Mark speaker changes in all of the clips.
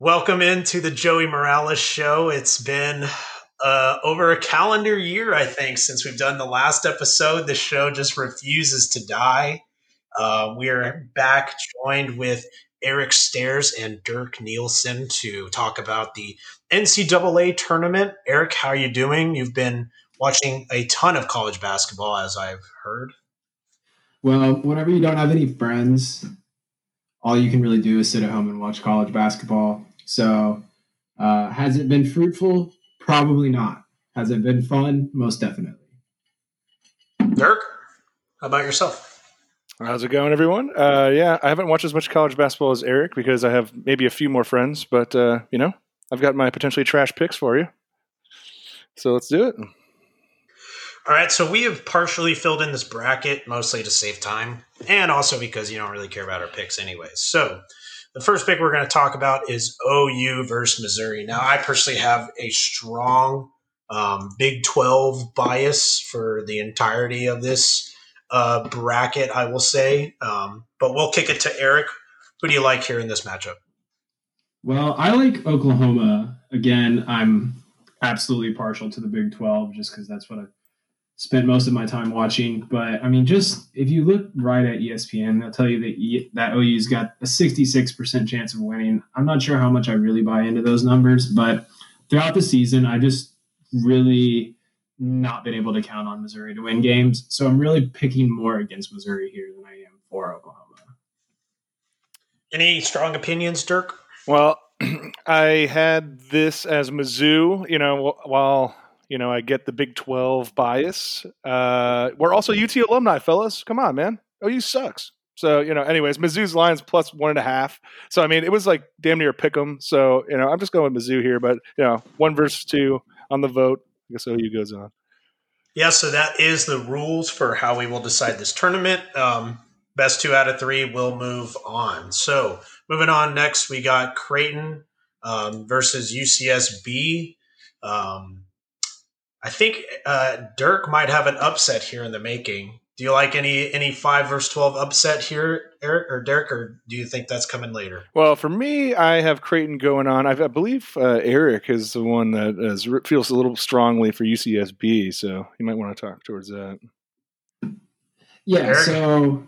Speaker 1: Welcome into the Joey Morales show. It's been uh, over a calendar year, I think, since we've done the last episode. The show just refuses to die. Uh, we are back joined with Eric Stairs and Derek Nielsen to talk about the NCAA tournament. Eric, how are you doing? You've been watching a ton of college basketball, as I've heard.
Speaker 2: Well, whenever you don't have any friends, all you can really do is sit at home and watch college basketball. So, uh, has it been fruitful? Probably not. Has it been fun? Most definitely.
Speaker 1: Derek, how about yourself?
Speaker 3: How's it going, everyone? Uh, yeah, I haven't watched as much college basketball as Eric because I have maybe a few more friends, but uh, you know, I've got my potentially trash picks for you. So let's do it.
Speaker 1: All right, so we have partially filled in this bracket mostly to save time and also because you don't really care about our picks anyway. So the first pick we're going to talk about is OU versus Missouri. Now, I personally have a strong um, Big 12 bias for the entirety of this uh, bracket, I will say. Um, but we'll kick it to Eric. Who do you like here in this matchup?
Speaker 2: Well, I like Oklahoma. Again, I'm absolutely partial to the Big 12 just because that's what I spent most of my time watching. But I mean, just if you look right at ESPN, they'll tell you that e- that OU's got a 66% chance of winning. I'm not sure how much I really buy into those numbers, but throughout the season, I just really not been able to count on Missouri to win games. So I'm really picking more against Missouri here than I am for Oklahoma.
Speaker 1: Any strong opinions, Derek?
Speaker 3: Well, I had this as Mizzou, you know, while you know, I get the Big 12 bias. Uh, we're also UT alumni, fellas. Come on, man. OU sucks. So, you know, anyways, Mizzou's Lions plus one and a half. So, I mean, it was like damn near pick 'em. So, you know, I'm just going with Mizzou here, but, you know, one versus two on the vote. I guess OU goes on.
Speaker 1: Yeah, so that is the rules for how we will decide this tournament. Um, best two out of three will move on. So, moving on next, we got Creighton um, versus UCSB. Um, I think uh, Derek might have an upset here in the making. Do you like any any five versus twelve upset here, Eric or Derek, or do you think that's coming later?
Speaker 3: Well, for me, I have Creighton going on. I've, i believe uh, Eric is the one that is, feels a little strongly for UCSB, so you might want to talk towards that.
Speaker 2: Yeah, Eric? so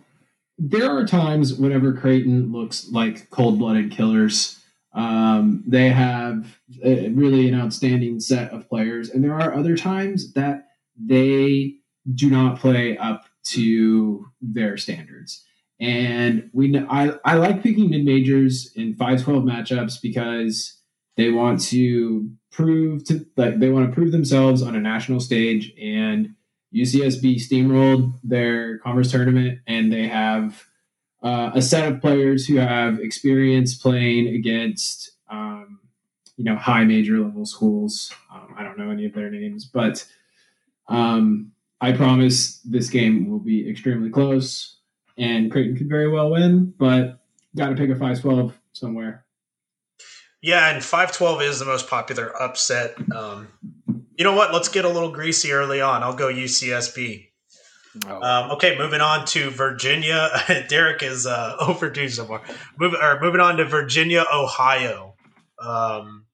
Speaker 2: there are times whenever Creighton looks like cold blooded killers um, they have a, really an outstanding set of players, and there are other times that they do not play up to their standards. And we, I, I like picking mid majors in five twelve matchups because they want to prove to like they want to prove themselves on a national stage. And UCSB steamrolled their conference tournament, and they have uh, a set of players who have experience playing against um, you know high major level schools. Um, I don't know any of their names, but um, I promise this game will be extremely close, and Creighton could very well win, but got to pick a five twelve somewhere.
Speaker 1: Yeah, and five twelve is the most popular upset. Um, you know what? Let's get a little greasy early on. I'll go UCSB. Oh. Um, okay, moving on to Virginia. Derek is uh, overdue so far. Moving or moving on to Virginia, Ohio. Um,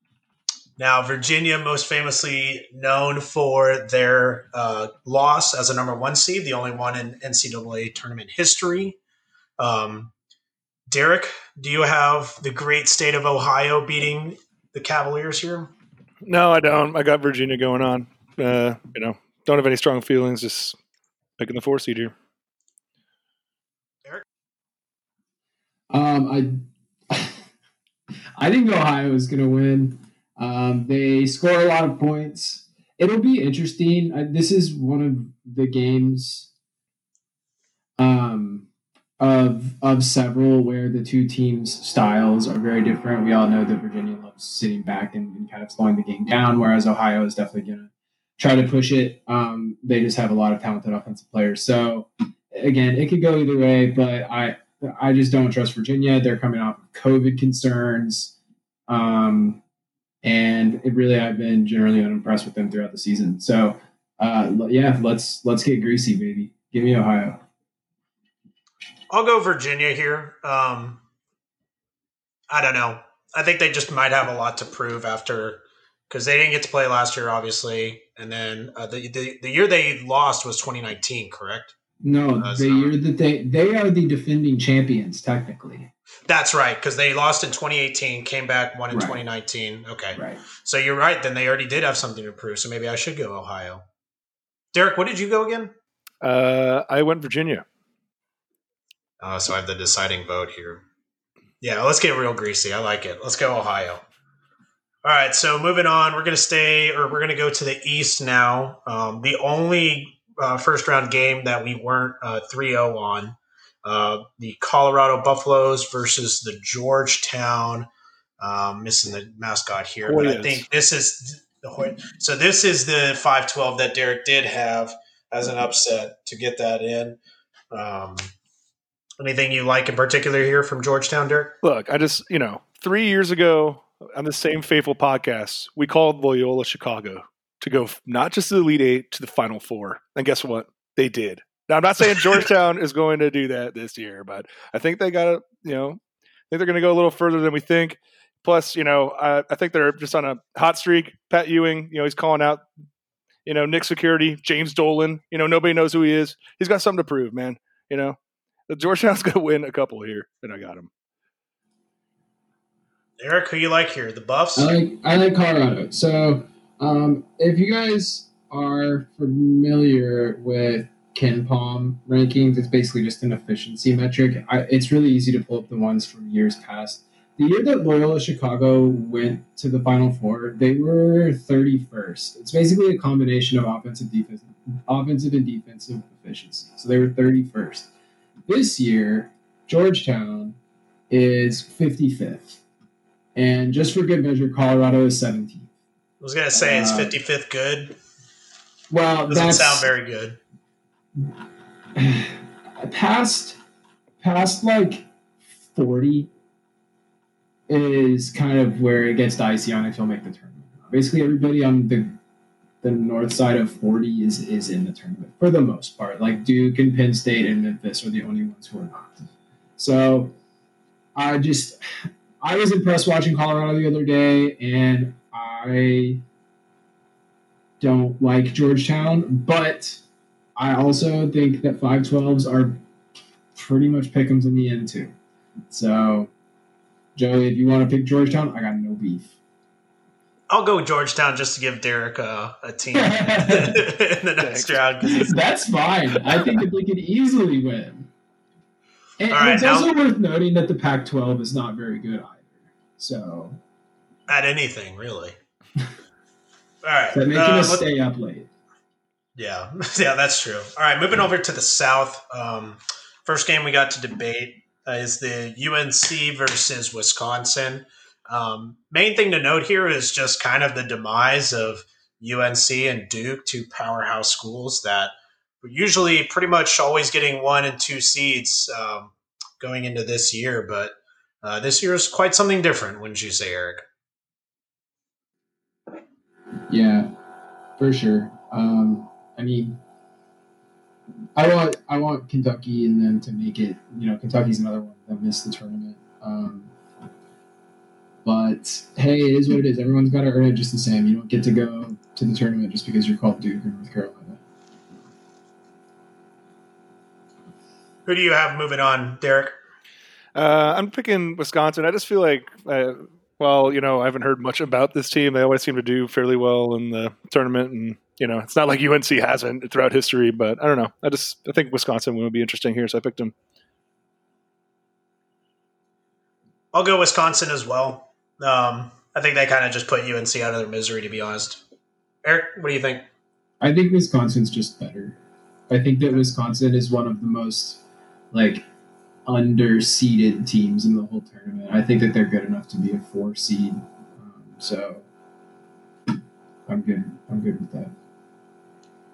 Speaker 1: now, Virginia, most famously known for their uh, loss as a number one seed, the only one in NCAA tournament history. Um, Derek, do you have the great state of Ohio beating the Cavaliers here?
Speaker 3: No, I don't. I got Virginia going on. Uh, you know, don't have any strong feelings. Just picking the four seed here.
Speaker 1: Eric?
Speaker 2: Um, I I think Ohio is going to win. Um, they score a lot of points. It'll be interesting. I, this is one of the games um, of of several where the two teams' styles are very different. We all know that Virginia loves sitting back and, and kind of slowing the game down, whereas Ohio is definitely going to try to push it. Um, they just have a lot of talented offensive players. So again, it could go either way, but I I just don't trust Virginia. They're coming off of COVID concerns. Um, and it really I've been generally unimpressed with them throughout the season. So uh, yeah, let's let's get greasy, baby. Give me Ohio.
Speaker 1: I'll go Virginia here. Um, I don't know. I think they just might have a lot to prove after because they didn't get to play last year, obviously, and then uh, the, the the year they lost was 2019, correct?
Speaker 2: No, uh, the year that they they are the defending champions technically.
Speaker 1: That's right, because they lost in 2018, came back, won in right. 2019. Okay,
Speaker 2: right.
Speaker 1: So you're right. Then they already did have something to prove. So maybe I should go Ohio. Derek, what did you go again?
Speaker 3: Uh, I went Virginia.
Speaker 1: Uh, so I have the deciding vote here. Yeah, let's get real greasy. I like it. Let's go Ohio. All right, so moving on, we're going to stay, or we're going to go to the East now. Um, the only uh, first round game that we weren't uh, 3 0 on, uh, the Colorado Buffaloes versus the Georgetown. Um, missing the mascot here, but I think this is the so this is the 512 that Derek did have as an upset to get that in. Um, anything you like in particular here from Georgetown, Derek?
Speaker 3: Look, I just you know three years ago on the same faithful podcast, we called Loyola Chicago to go not just to the Elite Eight to the Final Four, and guess what? They did. Now I'm not saying Georgetown is going to do that this year, but I think they got to, you know, I think they're going to go a little further than we think. Plus, you know, I, I think they're just on a hot streak. Pat Ewing, you know, he's calling out, you know, Knicks security, James Dolan. You know, nobody knows who he is. He's got something to prove, man. You know, Georgetown's going to win a couple here, and I got him.
Speaker 1: Eric, who you like here? The Buffs?
Speaker 2: I like I like Colorado. So um, if you guys are familiar with KenPom rankings, it's basically just an efficiency metric. I, it's really easy to pull up the ones from years past. The year that Loyola Chicago went to the Final Four, they were 31st. It's basically a combination of offensive, defensive, offensive and defensive efficiency. So they were 31st. This year, Georgetown is 55th. And just for good measure, Colorado is 17th.
Speaker 1: I was gonna say it's fifty uh, good.
Speaker 2: Well,
Speaker 1: doesn't sound very good.
Speaker 2: Past, past like forty is kind of where it gets dicey on if you'll make the tournament. Basically, everybody on the the north side of 40 is is in the tournament for the most part. Like Duke and Penn State and Memphis are the only ones who are not. So I just I was impressed watching Colorado the other day, and I don't like Georgetown, but I also think that 512s are pretty much pickums in the end too. So, Joey, if you want to pick Georgetown, I got no beef.
Speaker 1: I'll go Georgetown just to give Derek a, a team in the next round.
Speaker 2: That's fine. I think that they could easily win. And, right, it's now, also worth noting that the Pac-12 is not very good either. So,
Speaker 1: at anything really. All right.
Speaker 2: That making uh, us stay up late.
Speaker 1: Yeah, yeah, that's true. All right, moving over to the South. Um, first game we got to debate uh, is the UNC versus Wisconsin. Um, main thing to note here is just kind of the demise of UNC and Duke, two powerhouse schools that were usually pretty much always getting one and two seeds um, going into this year. But uh, this year is quite something different, wouldn't you say, Eric?
Speaker 2: Yeah, for sure. Um, I mean, I want I want Kentucky and them to make it. You know, Kentucky's another one that missed the tournament. Um, but hey, it is what it is. Everyone's got to earn it just the same. You don't get to go to the tournament just because you're called Duke or North Carolina.
Speaker 1: Who do you have moving on, Derek?
Speaker 3: Uh, I'm picking Wisconsin. I just feel like uh, well, you know, I haven't heard much about this team. They always seem to do fairly well in the tournament, and you know, it's not like UNC hasn't throughout history. But I don't know. I just I think Wisconsin would be interesting here, so I picked them.
Speaker 1: I'll go Wisconsin as well. Um, I think they kind of just put UNC out of their misery, to be honest. Eric, what do you think?
Speaker 2: I think Wisconsin's just better. I think that Wisconsin is one of the most like under-seeded teams in the whole tournament. I think that they're good enough to be a four seed. Um, so I'm good. I'm good with that.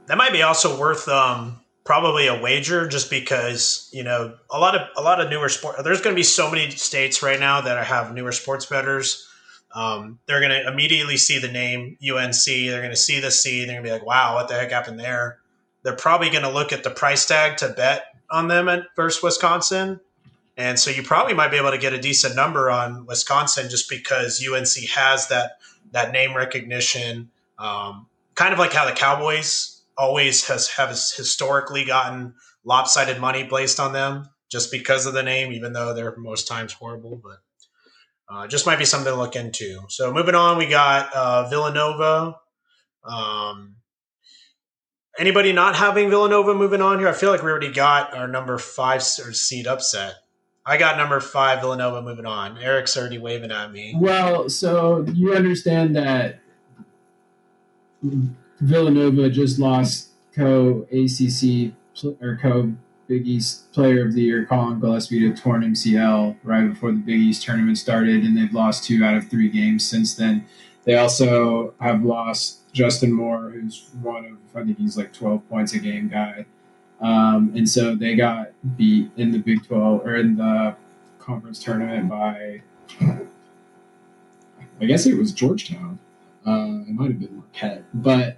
Speaker 1: That might be also worth um, probably a wager, just because you know a lot of a lot of newer sport. There's going to be so many states right now that have newer sports betters. Um, they're going to immediately see the name UNC. They're going to see the C. They're going to be like, "Wow, what the heck happened there?" They're probably going to look at the price tag to bet on them at versus Wisconsin, And so you probably might be able to get a decent number on Wisconsin just because UNC has that that name recognition. Um, kind of like how the Cowboys always has have historically gotten lopsided money placed on them just because of the name, even though they're most times horrible. But uh, just might be something to look into. So moving on, we got uh, Villanova. Um, anybody not having Villanova moving on here? I feel like we already got our number five seed upset. I got number five Villanova moving on. Eric's already waving at me.
Speaker 2: Well, so you understand that Villanova just lost co ACC or co Big East Player of the Year Collin Gillespie to torn MCL right before the Big East tournament started, and they've lost two out of three games since then. They also have lost Justin Moore, who's one of I think he's like 12 points a game guy. Um, and so they got beat in the Big 12 or in the conference tournament by, I guess it was Georgetown. Uh, it might have been Marquette, but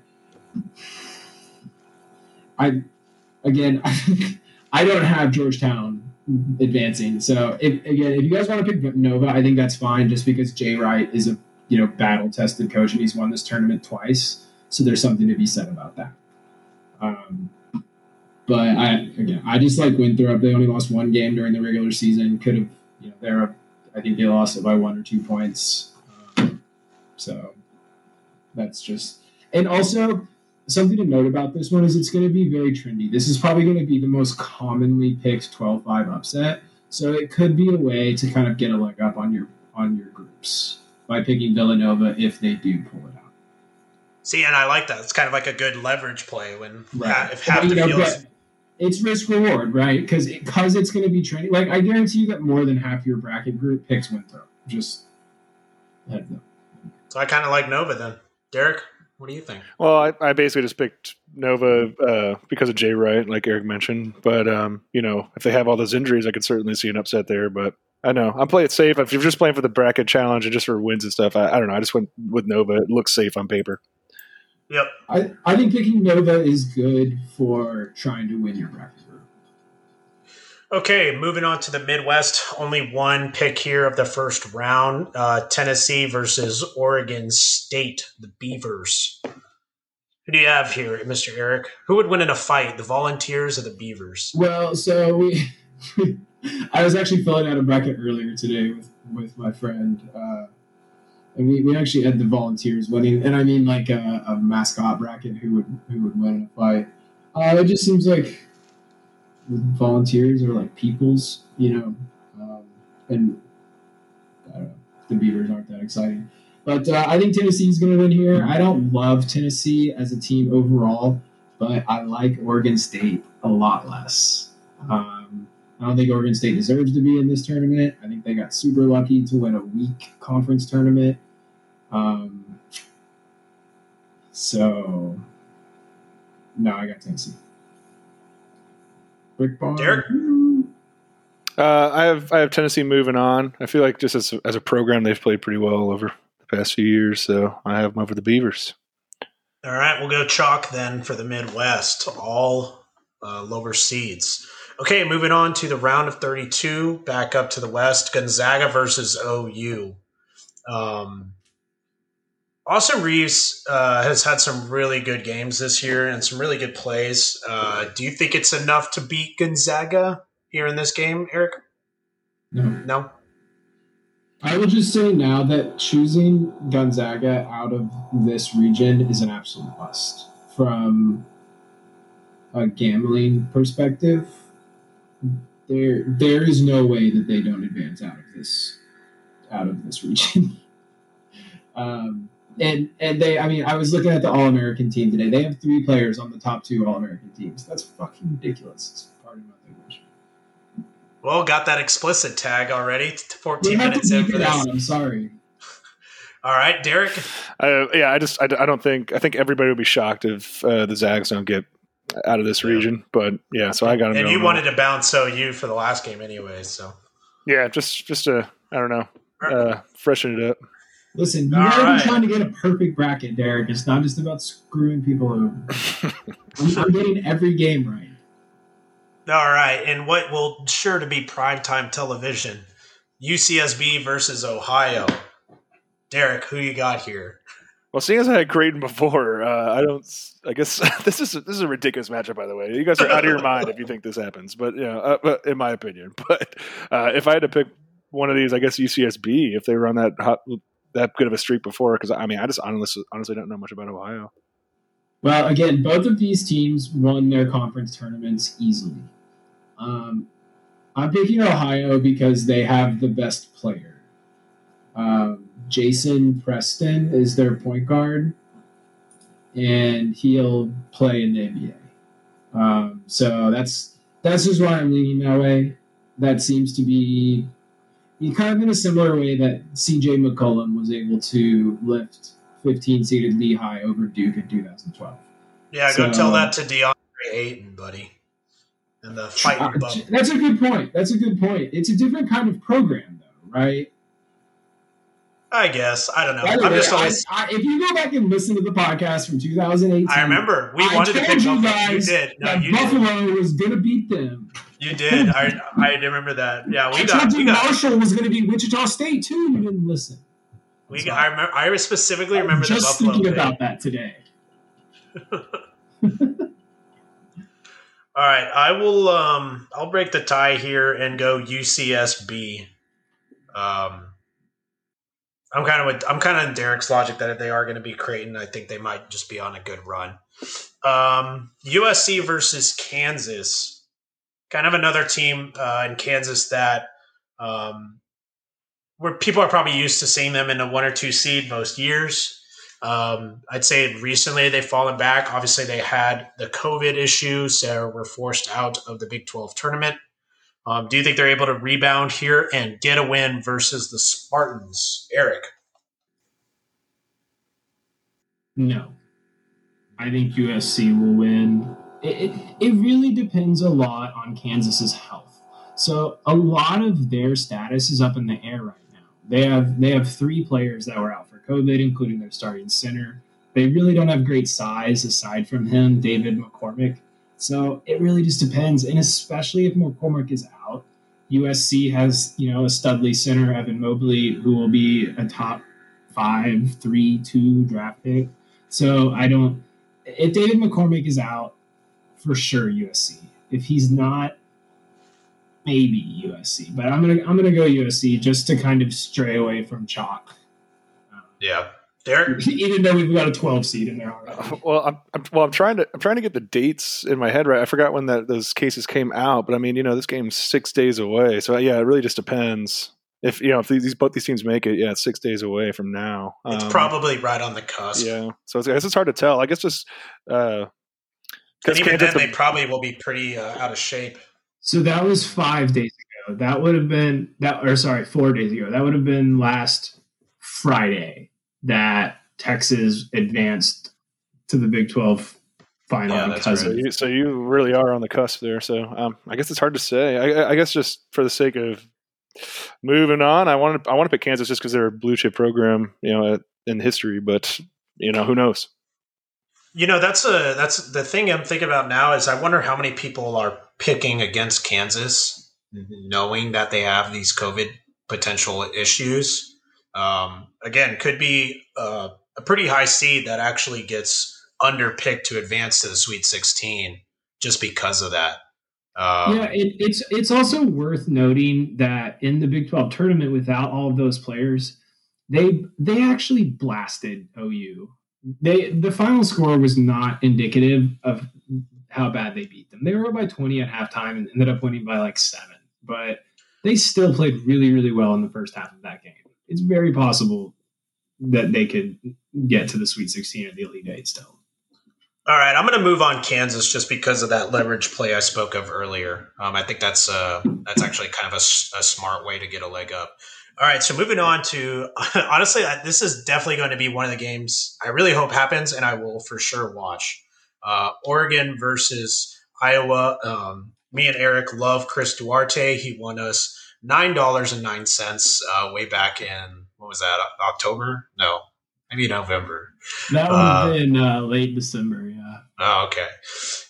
Speaker 2: I, again, I don't have Georgetown advancing. So if again, if you guys want to pick Nova, I think that's fine. Just because Jay Wright is a you know battle tested coach and he's won this tournament twice, so there's something to be said about that. Um, but I again, I just like Winthrop. They only lost one game during the regular season. Could have you know they're I think they lost it by one or two points. Um, so that's just and also something to note about this one is it's going to be very trendy. This is probably going to be the most commonly picked 12-5 upset. So it could be a way to kind of get a leg up on your on your groups by picking Villanova if they do pull it out.
Speaker 1: See, and I like that. It's kind of like a good leverage play when right. if half the
Speaker 2: know, field it's risk reward, right? Because because it's going to be trendy. Like I guarantee you that more than half your bracket group picks Winthrop. Just
Speaker 1: So I kind of like Nova then, Derek. What do you think?
Speaker 3: Well, I, I basically just picked Nova uh, because of Jay Wright, like Eric mentioned. But um, you know, if they have all those injuries, I could certainly see an upset there. But I know I'm playing it safe. If you're just playing for the bracket challenge and just for wins and stuff, I, I don't know. I just went with Nova. It looks safe on paper.
Speaker 1: Yep.
Speaker 2: I, I think picking Nova is good for trying to win your bracket.
Speaker 1: Okay, moving on to the Midwest. Only one pick here of the first round uh, Tennessee versus Oregon State, the Beavers. Who do you have here, Mr. Eric? Who would win in a fight, the Volunteers or the Beavers?
Speaker 2: Well, so we. I was actually filling out a bracket earlier today with, with my friend. Uh, and we, we actually had the volunteers winning, and I mean like a, a mascot bracket who would who would win a fight. Uh, it just seems like volunteers are like peoples, you know, um, and I don't know, the Beavers aren't that exciting. But uh, I think Tennessee is going to win here. I don't love Tennessee as a team overall, but I like Oregon State a lot less. Um, I don't think Oregon State deserves to be in this tournament. I think they got super lucky to win a weak conference tournament. Um, so, no, I got Tennessee.
Speaker 1: Brick Derek?
Speaker 3: Uh, I have I have Tennessee moving on. I feel like just as as a program, they've played pretty well over the past few years, so I have them over the Beavers.
Speaker 1: All right, we'll go chalk then for the Midwest, all uh, lower seeds. Okay, moving on to the round of 32, back up to the West, Gonzaga versus OU. Um, Austin Reaves uh, has had some really good games this year and some really good plays. Uh, do you think it's enough to beat Gonzaga here in this game, Eric?
Speaker 2: No.
Speaker 1: No?
Speaker 2: I will just say now that choosing Gonzaga out of this region is an absolute bust. From a gambling perspective, there there is no way that they don't advance out of this out of this region. um, and and they, I mean, I was looking at the All American team today. They have three players on the top two All American teams. That's fucking ridiculous. It's pardon my language.
Speaker 1: Well, got that explicit tag already. Fourteen minutes in for this. Out.
Speaker 2: I'm sorry.
Speaker 1: All right, Derek.
Speaker 3: Uh, yeah, I just I, I, don't think I think everybody would be shocked if uh, the Zags don't get out of this region. But yeah, so I got
Speaker 1: them. And you wanted to bounce OU for the last game anyway, so
Speaker 3: yeah, just just to I don't know, uh, freshen it up.
Speaker 2: Listen, you gotta right. trying to get a perfect bracket, Derek. It's not just about screwing people over. I'm, I'm getting every game right.
Speaker 1: All right, and what will sure to be primetime television? UCSB versus Ohio. Derek, who you got here?
Speaker 3: Well, seeing as I had Creighton before, uh, I don't. I guess this is this is a ridiculous matchup. By the way, you guys are out of your mind if you think this happens. But yeah, uh, in my opinion. But uh, if I had to pick one of these, I guess UCSB if they were on that hot, that good of a streak before. Because I mean, I just honestly honestly don't know much about Ohio.
Speaker 2: Well, again, both of these teams won their conference tournaments easily. Um, I'm picking Ohio because they have the best player. Um, Jason Preston is their point guard, and he'll play in the NBA. Um, so that's that's just why I'm leaning that way. That seems to be kind of in a similar way that CJ McCollum was able to lift 15 seeded Lehigh over Duke in 2012.
Speaker 1: Yeah, go tell that to DeAndre Ayton, buddy. And the fighting uh.
Speaker 2: That's a good point. That's a good point. It's a different kind of program, though, right?
Speaker 1: I guess I don't know. I'm just
Speaker 2: always. I, I, if you go back and listen to the podcast from 2018, I
Speaker 1: remember we wanted to pick
Speaker 2: you guys you did. No, you Buffalo did. was going to beat them.
Speaker 1: You did. I I remember that. Yeah, we
Speaker 2: I
Speaker 1: got. We
Speaker 2: you got, Marshall was going to be Wichita State too. You didn't listen.
Speaker 1: We got, I remember. I specifically remember
Speaker 2: I'm just thinking about that today.
Speaker 1: All right, I will. Um, I'll break the tie here and go UCSB. Um, I'm kind of with I'm kind of in Derek's logic that if they are going to be Creighton, I think they might just be on a good run. Um, USC versus Kansas, kind of another team uh, in Kansas that um, where people are probably used to seeing them in a one or two seed most years. Um, I'd say recently they've fallen back. Obviously, they had the COVID issue, so were forced out of the Big 12 tournament. Um, do you think they're able to rebound here and get a win versus the Spartans, Eric?
Speaker 2: No, I think USC will win. It, it, it really depends a lot on Kansas's health. So a lot of their status is up in the air right now. They have they have three players that were out for COVID, including their starting center. They really don't have great size aside from him, David McCormick. So it really just depends. And especially if McCormick is out, USC has, you know, a Studley center, Evan Mobley, who will be a top five, three, two draft pick. So I don't if David McCormick is out, for sure USC. If he's not, maybe USC. But I'm gonna I'm gonna go USC just to kind of stray away from chalk.
Speaker 1: Yeah. Derek?
Speaker 2: Even though we've got a 12 seed in there already. Uh,
Speaker 3: well, I'm, I'm, well, I'm trying to I'm trying to get the dates in my head right. I forgot when that those cases came out, but I mean, you know, this game's six days away, so yeah, it really just depends. If you know if these both these teams make it, yeah, it's six days away from now.
Speaker 1: It's um, probably right on the cusp.
Speaker 3: Yeah, so I guess it's hard to tell. I guess just uh,
Speaker 1: because even then the, they probably will be pretty uh, out of shape.
Speaker 2: So that was five days ago. That would have been that, or sorry, four days ago. That would have been last Friday that Texas advanced to the Big 12 final yeah, because
Speaker 3: right. so, you, so you really are on the cusp there. So um, I guess it's hard to say. I, I, guess just for the sake of moving on, I want to I want to pick Kansas just because they're a blue chip program, you know, in history. But you know, who knows?
Speaker 1: You know, that's a that's the thing I'm thinking about now is I wonder how many people are picking against Kansas, knowing that they have these COVID potential issues um, again, could be uh, a pretty high seed that actually gets underpicked to advance to the Sweet 16 just because of that.
Speaker 2: Um, yeah, it, it's it's also worth noting that in the Big 12 tournament, without all of those players, they they actually blasted OU. They the final score was not indicative of how bad they beat them. They were by 20 at halftime and ended up winning by like seven, but they still played really really well in the first half of that game it's very possible that they could get to the Sweet 16 or the Elite Eight still.
Speaker 1: All right, I'm going to move on Kansas just because of that leverage play I spoke of earlier. Um, I think that's uh, that's actually kind of a, a, smart way to get a leg up. All right, so moving on to honestly, this is definitely going to be one of the games I really hope happens, and I will for sure watch. Uh, Oregon versus Iowa. Um, me and Eric love Chris Duarte. He won us nine dollars and nine cents uh, way back in what was that October? No, maybe November.
Speaker 2: That uh, been uh, late December. Yeah.
Speaker 1: Oh, okay.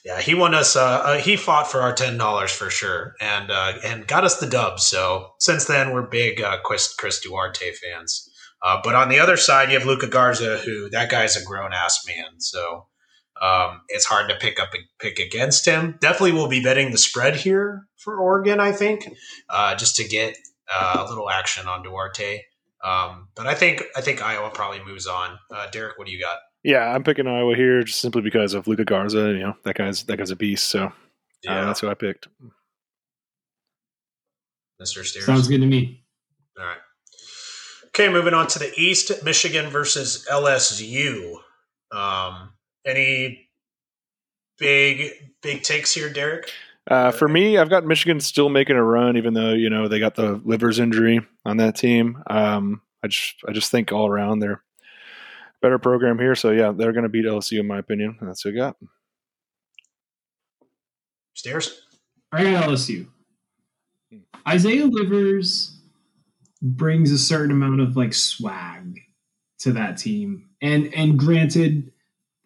Speaker 1: Yeah, he won us. Uh, uh, he fought for our ten dollars for sure, and uh, and got us the dub. So since then, we're big uh, Chris, Chris Duarte fans. Uh, but on the other side, you have Luka Garza, who that guy's a grown ass man. So um, it's hard to pick up pick against him. Definitely, will be betting the spread here for Oregon. I think uh, just to get uh, a little action on Duarte. Um, but I think I think Iowa probably moves on. Uh, Derek, what do you got?
Speaker 3: Yeah, I'm picking Iowa here just simply because of Luka Garza. You know that guy's that guy's a beast. So uh, yeah. that's who I picked.
Speaker 1: Mr. Steers.
Speaker 2: Sounds good to me.
Speaker 1: All right. Okay, moving on to the East, Michigan versus LSU. Um, any big big takes here, Derek?
Speaker 3: Uh, for me, I've got Michigan still making a run, even though you know they got the livers injury on that team. Um, I just I just think all around they're better program here. So yeah, they're going to beat LSU in my opinion. That's what I got.
Speaker 1: Stairs.
Speaker 2: I got LSU. Isaiah Livers brings a certain amount of like swag to that team, and and granted,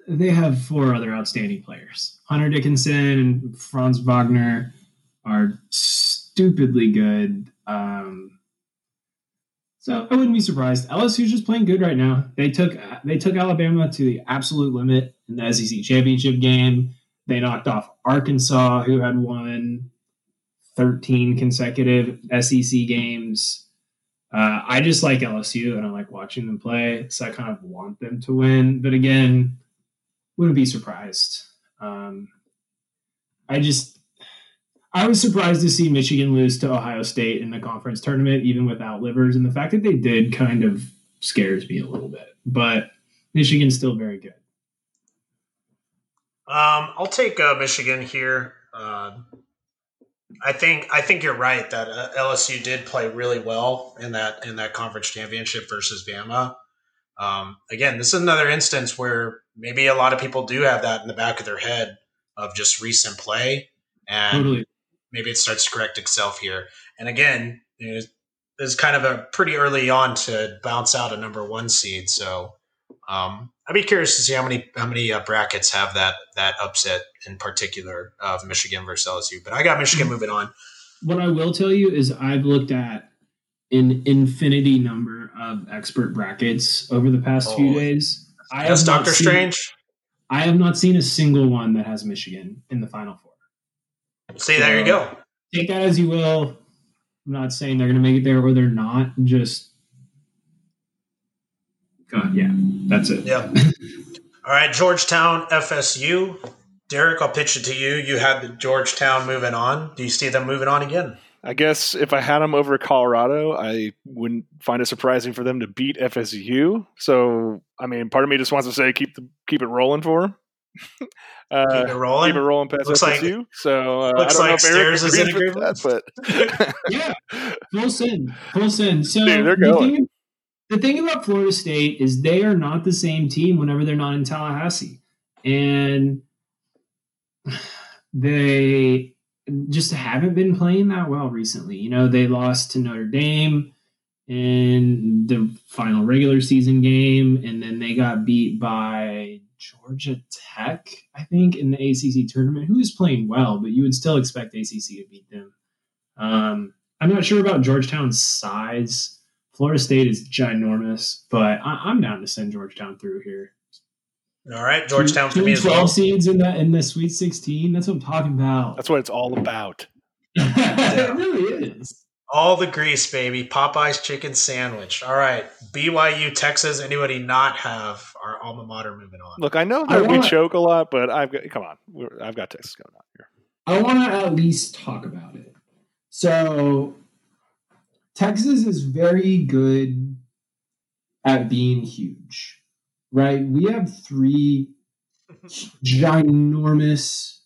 Speaker 2: they have four other outstanding players. Hunter Dickinson and Franz Wagner are stupidly good. Um, so I wouldn't be surprised. LSU's just playing good right now. They took they took Alabama to the absolute limit in the SEC championship game. They knocked off Arkansas, who had won 13 consecutive SEC games. Uh, I just like LSU and I like watching them play, so I kind of want them to win. But again, wouldn't be surprised. Um, I just I was surprised to see Michigan lose to Ohio State in the conference tournament, even without livers, and the fact that they did kind of scares me a little bit. But Michigan's still very good.
Speaker 1: Um, I'll take uh, Michigan here. Uh, I think I think you're right that uh, LSU did play really well in that in that conference championship versus Bama. Um, again, this is another instance where maybe a lot of people do have that in the back of their head of just recent play, and totally maybe it starts to correct itself here. And again, it's kind of a pretty early on to bounce out a number one seed. So um, I'd be curious to see how many how many uh, brackets have that that upset in particular of Michigan versus LSU. But I got Michigan moving on.
Speaker 2: What I will tell you is I've looked at an infinity number of expert brackets over the past oh, few days.
Speaker 1: I have Doctor seen, Strange.
Speaker 2: I have not seen a single one that has Michigan in the Final Four.
Speaker 1: See, so, there you go.
Speaker 2: Take that as you will. I'm not saying they're going to make it there or they're not. Just, God, yeah, that's it.
Speaker 1: Yeah. All right, Georgetown, FSU. Derek, I'll pitch it to you. You had the Georgetown moving on. Do you see them moving on again?
Speaker 3: I guess if I had them over Colorado, I wouldn't find it surprising for them to beat FSU. So, I mean, part of me just wants to say keep the keep it rolling for them.
Speaker 1: uh, keep it rolling.
Speaker 3: Keep it rolling past looks FSU. Like,
Speaker 1: so uh, looks I don't like know if Eric is in agreement.
Speaker 2: That, but yeah, full sin, full sin. So Dude, they're going. The thing, the thing about Florida State is they are not the same team whenever they're not in Tallahassee, and they just haven't been playing that well recently. You know, they lost to Notre Dame in the final regular season game, and then they got beat by Georgia Tech, I think, in the ACC tournament, who is playing well, but you would still expect ACC to beat them. Um, I'm not sure about Georgetown's size. Florida State is ginormous, but I- am down to send Georgetown through here.
Speaker 1: All right, Georgetown
Speaker 2: two,
Speaker 1: for me
Speaker 2: 12 well. seeds in that in the Sweet 16. That's what I'm talking about.
Speaker 3: That's what it's all about.
Speaker 2: it really is.
Speaker 1: All the grease, baby. Popeye's chicken sandwich. All right, BYU, Texas. Anybody not have our alma mater moving on?
Speaker 3: Look, I know that I wanna, we choke a lot, but I've got come on. I've got Texas going on here.
Speaker 2: I want to at least talk about it. So, Texas is very good at being huge right? We have three ginormous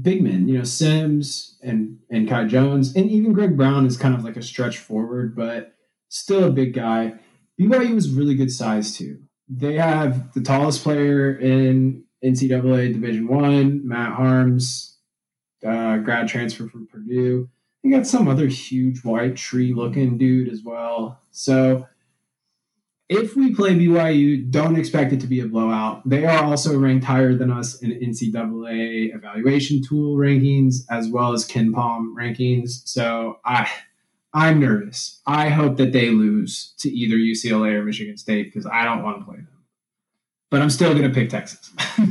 Speaker 2: big men, you know, Sims and and Kai Jones, and even Greg Brown is kind of like a stretch forward, but still a big guy. BYU is really good size too. They have the tallest player in NCAA Division One, Matt Haarms, uh, grad transfer from Purdue. They got some other huge white tree looking dude as well. So if we play BYU, don't expect it to be a blowout. They are also ranked higher than us in NCAA evaluation tool rankings as well as KenPom rankings. So I, I'm nervous. I hope that they lose to either UCLA or Michigan State because I don't want to play them. But I'm still going to pick Texas.
Speaker 1: All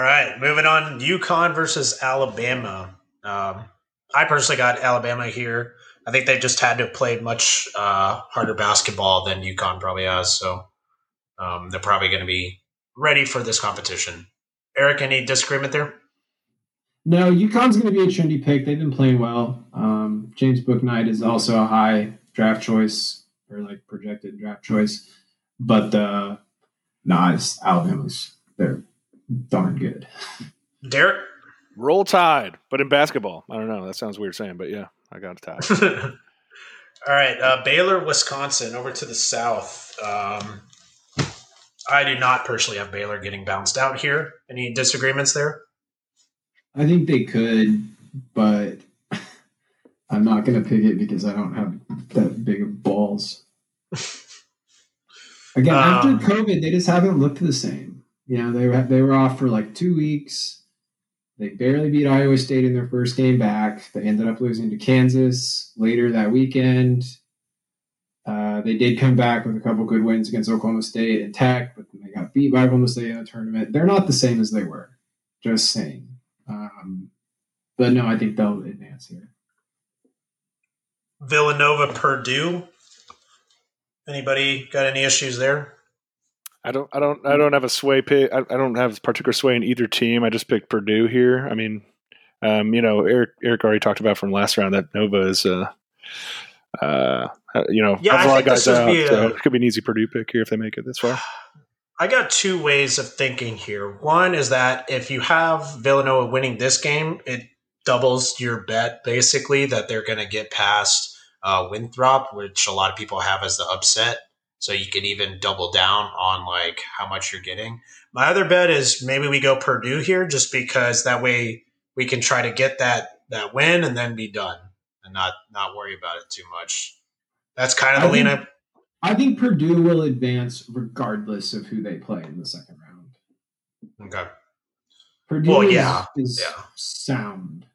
Speaker 1: right, moving on. UConn versus Alabama. Um, I personally got Alabama here. I think they just had to play much uh, harder basketball than UConn probably has. So um, they're probably going to be ready for this competition. Eric, any disagreement there?
Speaker 2: No, UConn's going to be a trendy pick. They've been playing well. Um, James Bouknight is also a high draft choice or like projected draft choice, but uh, nah, it's Alabama's. They're darn good.
Speaker 1: Derek,
Speaker 3: roll tide, but in basketball. I don't know. That sounds weird saying, but yeah. I got a tie.
Speaker 1: All right, uh, Baylor, Wisconsin, over to the south. Um, I do not personally have Baylor getting bounced out here. Any disagreements there?
Speaker 2: I think they could, but I'm not going to pick it because I don't have that big of balls. Again, um, after COVID, they just haven't looked the same. You know, they were they were off for like two weeks. They barely beat Iowa State in their first game back. They ended up losing to Kansas later that weekend. Uh, they did come back with a couple good wins against Oklahoma State and Tech, but then they got beat by Oklahoma State in the tournament. They're not the same as they were. Just saying. Um, but no, I think they'll advance here.
Speaker 1: Villanova, Purdue. Anybody got any issues there?
Speaker 3: I don't, I don't, I don't have a sway pick. I, I don't have particular sway in either team. I just picked Purdue here. I mean, um, you know, Eric, Eric already talked about from last round that Nova is, uh, uh, you know,
Speaker 1: yeah, a lot of guys out. A,
Speaker 3: so it could be an easy Purdue pick here if they make it this far.
Speaker 1: I got two ways of thinking here. One is that if you have Villanova winning this game, it doubles your bet basically that they're going to get past uh, Winthrop, which a lot of people have as the upset. So you could even double down on like how much you're getting. My other bet is maybe we go Purdue here just because that way we can try to get that that win and then be done and not not worry about it too much. That's kind of the I lean
Speaker 2: think, I think Purdue will advance regardless of who they play in the second round.
Speaker 1: Okay.
Speaker 2: Purdue well, yeah. is, is yeah. sound.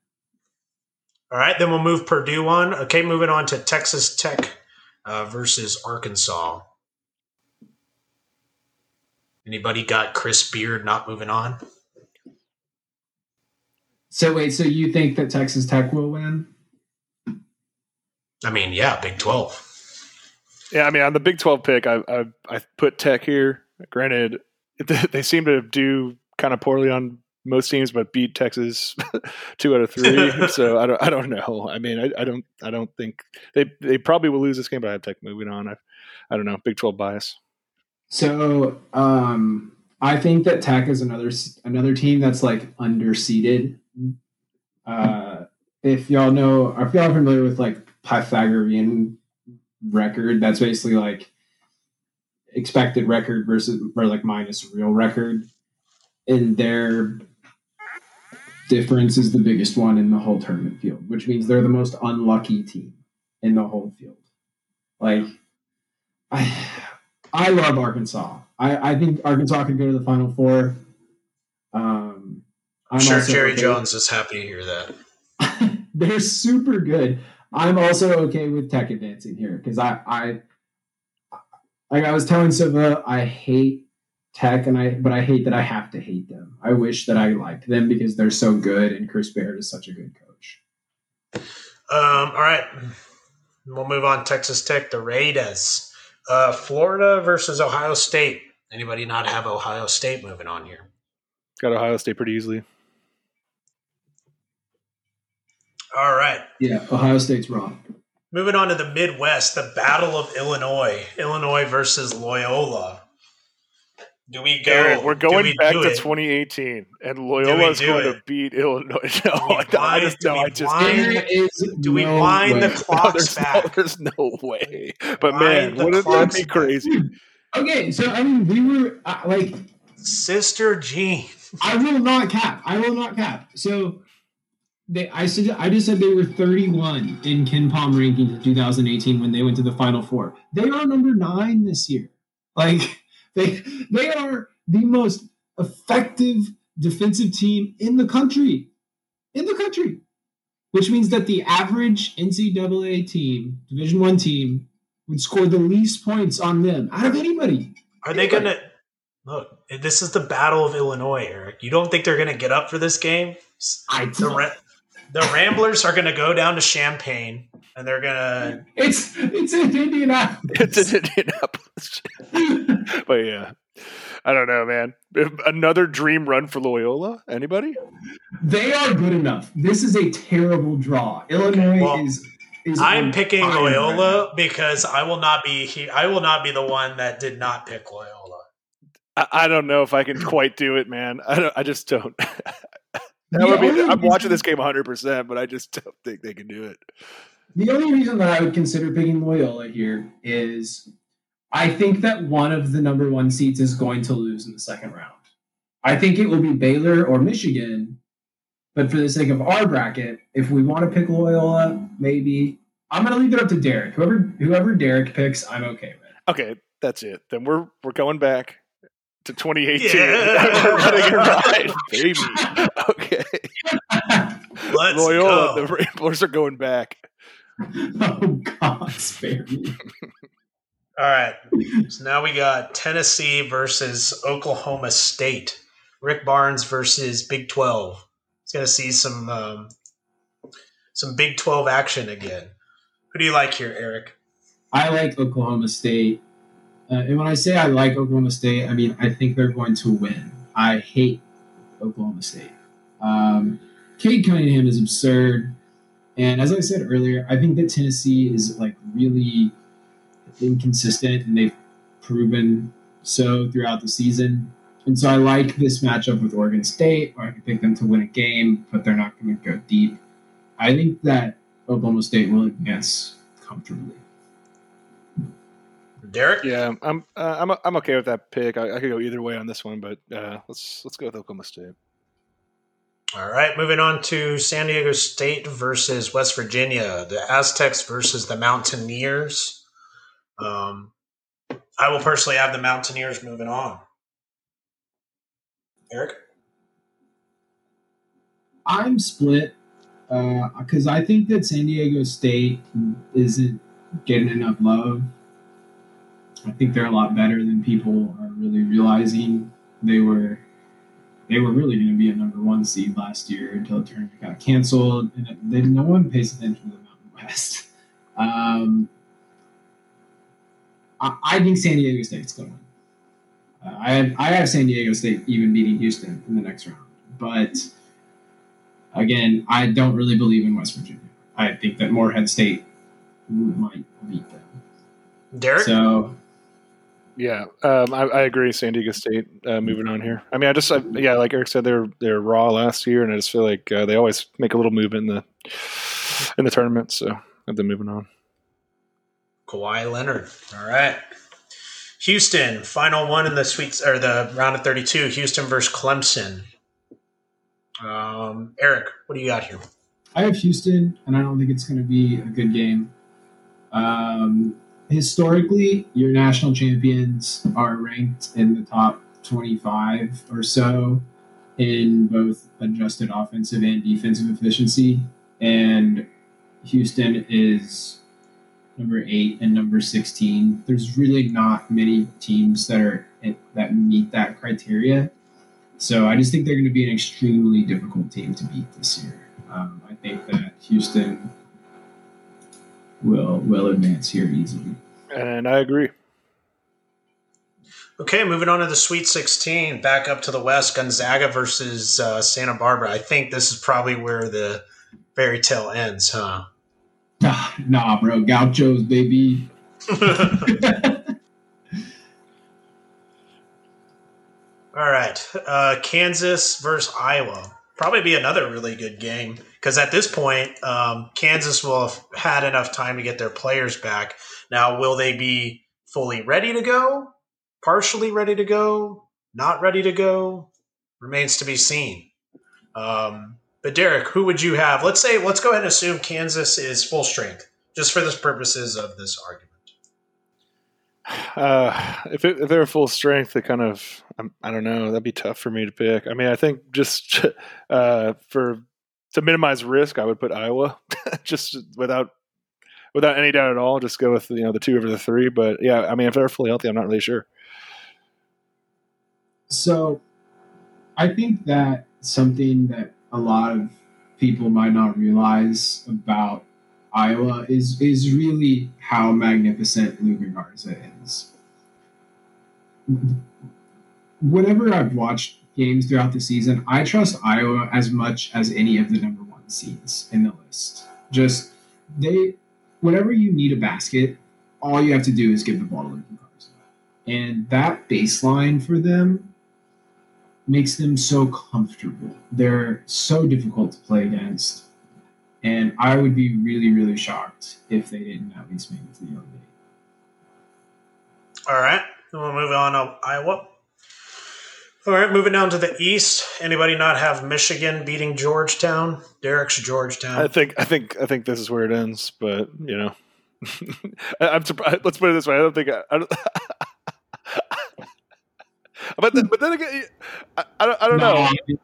Speaker 1: All right, then we'll move Purdue on. Okay, moving on to Texas Tech uh, versus Arkansas. Anybody got Chris Beard not moving on?
Speaker 2: So wait, so you think that Texas Tech will win?
Speaker 1: I mean, yeah, Big Twelve.
Speaker 3: Yeah, I mean, on the Big Twelve pick, I I, I put Tech here. Granted, they seem to do kind of poorly on most teams, but beat Texas two out of three. so I don't I don't know. I mean, I, I, don't I don't think they they probably will lose this game, but I have Tech moving on. I I don't know. Big Twelve bias.
Speaker 2: So um, I think that Tech is another another team that's like underseeded. Uh, if y'all know, if y'all are familiar with like Pythagorean record, that's basically like expected record versus or like minus real record. And their difference is the biggest one in the whole tournament field, which means they're the most unlucky team in the whole field. Like I I love Arkansas. I, I think Arkansas could go to the Final Four. Um,
Speaker 1: I'm sure Jerry okay. Jones is happy to hear
Speaker 2: that. They're super good. I'm also okay with Tech advancing here because I, I, like I was telling Silva, I hate Tech, and I, but I hate that I have to hate them. I wish that I liked them because they're so good, and Chris Beard is such a good coach.
Speaker 1: Um, all right, we'll move on. Texas Tech, the Raiders. Uh, Florida versus Ohio State. Anybody not have Ohio State moving on here?
Speaker 3: Got Ohio State pretty easily.
Speaker 1: All right.
Speaker 2: Yeah, Ohio State's wrong.
Speaker 1: Moving on to the Midwest, the Battle of Illinois. Illinois versus Loyola. Do we go? Aaron,
Speaker 3: we're going we back to it? 2018, and Loyola is going it? to beat Illinois. No, I, I just no. I just
Speaker 1: is do we no wind way. the clocks
Speaker 3: no, there's
Speaker 1: back?
Speaker 3: No, there's no way. But wind man, wouldn't that be crazy?
Speaker 2: Okay, so I mean, we were uh, like
Speaker 1: Sister Jean.
Speaker 2: I will not cap. I will not cap. So they, I said, I just said they were 31 in KenPom rankings in 2018 when they went to the Final Four. They are number nine this year. Like they they are the most effective defensive team in the country. In the country. Which means that the average NCAA team, Division One team, would score the least points on them out of anybody.
Speaker 1: Are anybody. they gonna look? This is the battle of Illinois, Eric. You don't think they're gonna get up for this game?
Speaker 2: I
Speaker 1: the, the Ramblers are gonna go down to Champaign and they're gonna.
Speaker 2: It's it's in Indianapolis.
Speaker 3: It's in Indianapolis. but yeah, I don't know, man. Another dream run for Loyola. Anybody?
Speaker 2: They are good enough. This is a terrible draw. Illinois well, is. is
Speaker 1: I'm picking Loyola right because I will not be. He, I will not be the one that did not pick Loyola.
Speaker 3: I, I don't know if I can quite do it, man. I don't. I just don't. That would be, I'm watching this game 100, percent but I just don't think they can do it.
Speaker 2: The only reason that I would consider picking Loyola here is I think that one of the number one seats is going to lose in the second round. I think it will be Baylor or Michigan. But for the sake of our bracket, if we want to pick Loyola, maybe I'm going to leave it up to Derek. Whoever whoever Derek picks, I'm okay with.
Speaker 3: Okay, that's it. Then we're we're going back to 2018. Yeah. we're running a ride, baby. Okay.
Speaker 1: Let's Loyola,
Speaker 3: go. the Ramblers are going back.
Speaker 2: oh God, spare me.
Speaker 1: All right. So now we got Tennessee versus Oklahoma State. Rick Barnes versus Big Twelve. It's gonna see some um, some Big Twelve action again. Who do you like here, Eric?
Speaker 2: I like Oklahoma State. Uh, and when I say I like Oklahoma State, I mean I think they're going to win. I hate Oklahoma State. Um, Cade Cunningham is absurd. And as I said earlier, I think that Tennessee is like really inconsistent and they've proven so throughout the season. And so I like this matchup with Oregon State, where I can pick them to win a game, but they're not going to go deep. I think that Oklahoma State will advance comfortably.
Speaker 1: Derek,
Speaker 3: yeah, I'm uh, I'm I'm okay with that pick. I, I, could go either way on this one, but uh, let's let's go with Oklahoma State.
Speaker 1: All right, moving on to San Diego State versus West Virginia, the Aztecs versus the Mountaineers. Um, I will personally have the Mountaineers moving on. Eric?
Speaker 2: I'm split because uh, I think that San Diego State isn't getting enough love. I think they're a lot better than people are really realizing. They were they were really going to be a number one seed last year until the tournament got canceled, and they, no one pays attention to the Mountain West. Um, I, I, think San Diego State's going. Uh, I have I have San Diego State even beating Houston in the next round, but again, I don't really believe in West Virginia. I think that Morehead State might beat them.
Speaker 1: Derek.
Speaker 2: So
Speaker 3: yeah, um, I, I, agree. San Diego State uh, moving on here. I mean, I just I, yeah, like Eric said, they're they're raw last year, and I just feel like uh, they always make a little move in the in the tournament. So have them moving on.
Speaker 1: Kawhi Leonard. All right. Houston, final one in the sweets or the round of thirty-two. Houston versus Clemson. Um, Eric, what do you got here?
Speaker 2: I have Houston, and I don't think it's going to be a good game. Um, historically, your national champions are ranked in the top 25 or so in both adjusted offensive and defensive efficiency. And Houston is number eight and number 16. There's really not many teams that are that meet that criteria. So I just think they're going to be an extremely difficult team to beat this year. Um, I think that Houston will will advance here easily.
Speaker 3: And I agree.
Speaker 1: Okay, moving on to the Sweet 16, back up to the West, Gonzaga versus uh, Santa Barbara. I think this is probably where the fairy tale ends, huh?
Speaker 2: Nah, nah bro. Gauchos, baby.
Speaker 1: All right. Uh, Kansas versus Iowa. Probably be another really good game because at this point, um, Kansas will have had enough time to get their players back. Now, will they be fully ready to go? Partially ready to go? Not ready to go? Remains to be seen. Um, but Derek, who would you have? Let's say, let's go ahead and assume Kansas is full strength, just for the purposes of this argument.
Speaker 3: uh, if, it, if they're full strength, it kind of I'm, I do not know. That'd be tough for me to pick. I mean, I think just uh, for to minimize risk, I would put Iowa just without without any doubt at all. Just go with you know the two over the three. But yeah, I mean, if they're fully healthy, I'm not really sure.
Speaker 2: So, I think that something that a lot of people might not realize about Iowa is is really how magnificent Luka Garza is. Whenever I've watched games throughout the season, I trust Iowa as much as any of the number one seeds in the list. Just they, whenever you need a basket, all you have to do is give the ball to Luka Garza, and that baseline for them makes them so comfortable. They're so difficult to play against and I would be really, really shocked if they didn't at least make it to the Elite
Speaker 1: All right. We'll move on to Iowa. All right, moving down to the east. Anybody not have Michigan beating Georgetown? Derek's Georgetown.
Speaker 3: I think I think I think this is where it ends, but you know, I'm surprised. Let's put it this way: I don't think I. I don't, but then, but then again, I, I don't, I don't no, know.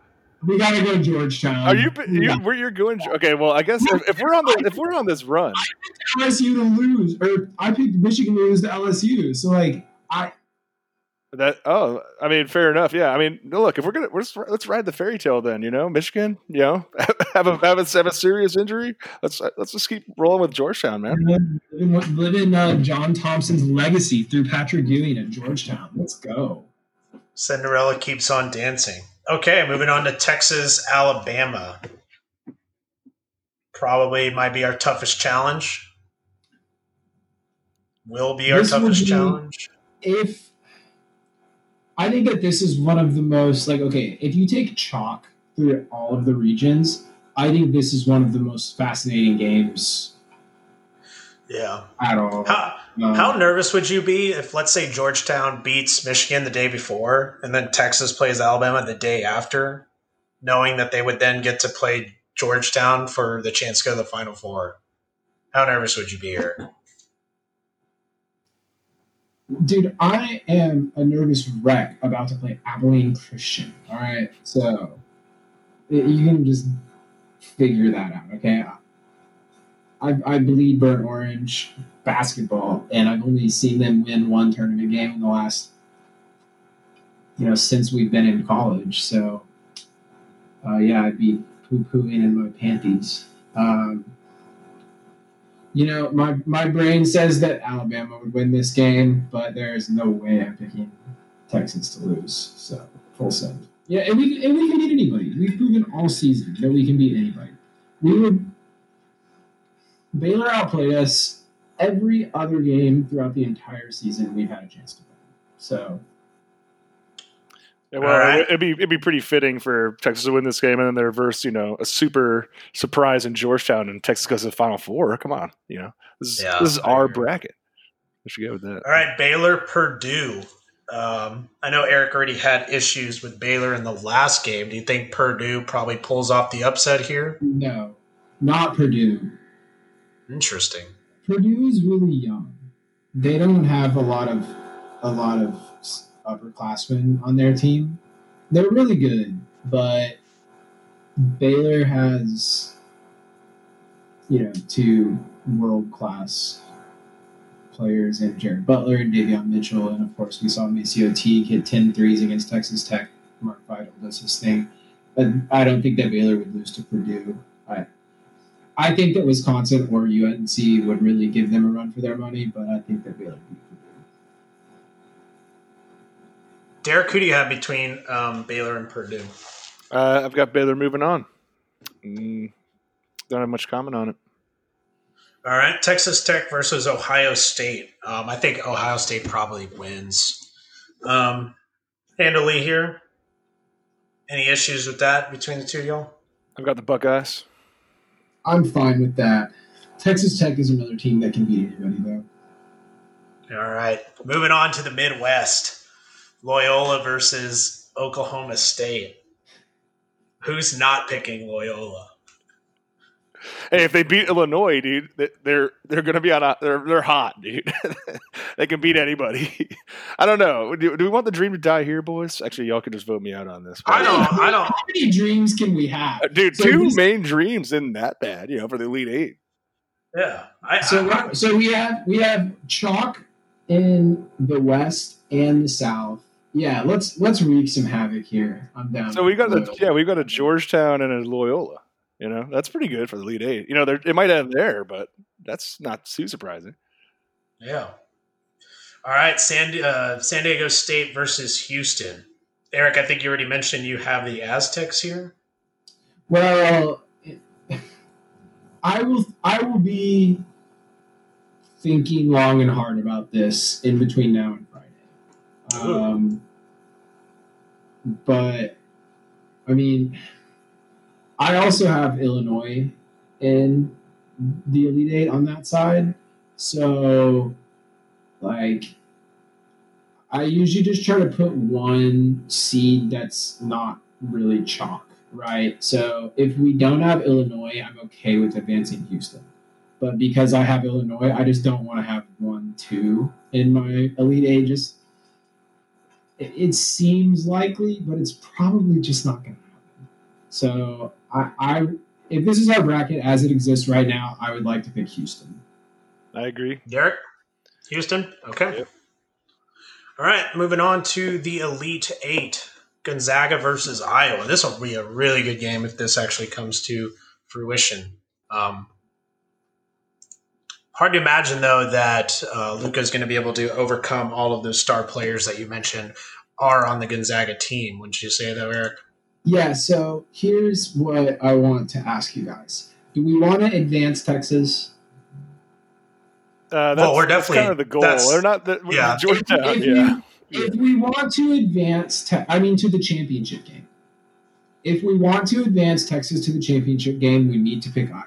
Speaker 2: We gotta go to Georgetown.
Speaker 3: Are you? you where you're going? Okay, well, I guess if, if, we're on the if we're on this run,
Speaker 2: I picked LSU to lose, or I picked Michigan to lose to LSU. So like, I
Speaker 3: that oh, I mean, fair enough. Yeah, I mean, look, if we're gonna we're just, let's ride the fairy tale then. You know, Michigan. You know, have a have a, have a serious injury. Let's let's just keep rolling with Georgetown, man.
Speaker 2: Living, living uh, John Thompson's legacy through Patrick Ewing at Georgetown. Let's go.
Speaker 1: Cinderella keeps on dancing. Okay, moving on to Texas, Alabama. Probably might be our toughest challenge. Will be our this toughest be, challenge.
Speaker 2: If I think that this is one of the most like okay, if you take chalk through all of the regions, I think this is one of the most fascinating games.
Speaker 1: Yeah.
Speaker 2: At all.
Speaker 1: How, um, How nervous would you be if, let's say, Georgetown beats Michigan the day before and then Texas plays Alabama the day after, knowing that they would then get to play Georgetown for the chance to go to the Final Four? How nervous would you be here?
Speaker 2: Dude, I am a nervous wreck about to play Abilene Christian. All right, so you can just figure that out, okay? I, I bleed burnt orange basketball, and I've only seen them win one tournament game in the last, you know, since we've been in college. So, uh, yeah, I'd be poo pooing in my panties. Um, you know, my my brain says that Alabama would win this game, but there is no way I'm picking Texas to lose. So full send. Yeah, and we and we can beat anybody. We've proven all season that we can beat anybody. We would Baylor outplayed us every other game throughout the entire season. We've had a chance to win. So.
Speaker 3: Yeah, well, right. it'd be it'd be pretty fitting for Texas to win this game, and then they reverse, you know, a super surprise in Georgetown, and Texas goes to the Final Four. Come on, you know, this is, yeah, this is our bracket. We should go with that.
Speaker 1: All right, Baylor, Purdue. Um, I know Eric already had issues with Baylor in the last game. Do you think Purdue probably pulls off the upset here?
Speaker 2: No, not Purdue.
Speaker 1: Interesting.
Speaker 2: Purdue is really young. They don't have a lot of a lot of upperclassmen on their team. They're really good, but Baylor has you know two world class players in Jared Butler and Davion Mitchell, and of course we saw MaCio Teague hit 10 threes against Texas Tech. Mark Vital does his thing. But I don't think that Baylor would lose to Purdue. I, I think that Wisconsin or UNC would really give them a run for their money, but I think that Baylor beat Purdue.
Speaker 1: Derek, who do you have between um, Baylor and Purdue?
Speaker 3: Uh, I've got Baylor moving on. Mm, don't have much comment on it.
Speaker 1: All right, Texas Tech versus Ohio State. Um, I think Ohio State probably wins um, handily here. Any issues with that between the two y'all?
Speaker 3: I've got the Buckeyes.
Speaker 2: I'm fine with that. Texas Tech is another team that can beat anybody, though.
Speaker 1: All right. Moving on to the Midwest Loyola versus Oklahoma State. Who's not picking Loyola?
Speaker 3: Hey, if they beat Illinois, dude, they're they're going to be on. A, they're they're hot, dude. they can beat anybody. I don't know. Do, do, we want the dream to die here, boys? Actually, y'all can just vote me out on this.
Speaker 1: I don't. I don't. How
Speaker 2: many dreams can we have,
Speaker 3: uh, dude? So two main dreams isn't that bad, you know, for the Elite Eight.
Speaker 1: Yeah.
Speaker 2: I, so I, so we have we have chalk in the West and the South. Yeah, let's let's wreak some havoc here. I'm down.
Speaker 3: So we got a yeah, we got a Georgetown and a Loyola. You know, that's pretty good for the Elite Eight. You know, it might end there, but that's not too surprising.
Speaker 1: Yeah. All right, San uh, San Diego State versus Houston. Eric, I think you already mentioned you have the Aztecs here.
Speaker 2: Well, I will. I will be thinking long and hard about this in between now and Friday. Um, but I mean, I also have Illinois in the Elite Eight on that side. So, like, I usually just try to put one seed that's not really chalk, right? So, if we don't have Illinois, I'm okay with advancing Houston. But because I have Illinois, I just don't want to have one, two in my Elite Eight. Just it, it seems likely, but it's probably just not going to happen. So I, I, if this is our bracket as it exists right now, I would like to pick Houston.
Speaker 3: I agree.
Speaker 1: Derek, Houston. Okay. Yep. All right, moving on to the Elite Eight. Gonzaga versus Iowa. This will be a really good game if this actually comes to fruition. Um, hard to imagine though that uh, Luka is going to be able to overcome all of those star players that you mentioned are on the Gonzaga team. Wouldn't you say though, Eric?
Speaker 2: Yeah, so here's what I want to ask you guys. Do we want to advance Texas?
Speaker 3: Uh, well, we're definitely kind of the goal. They're not the yeah. Georgetown. If, if yeah.
Speaker 2: We, if we want to advance, te- I mean, to the championship game. If we want to advance Texas to the championship game, we need to pick Iowa.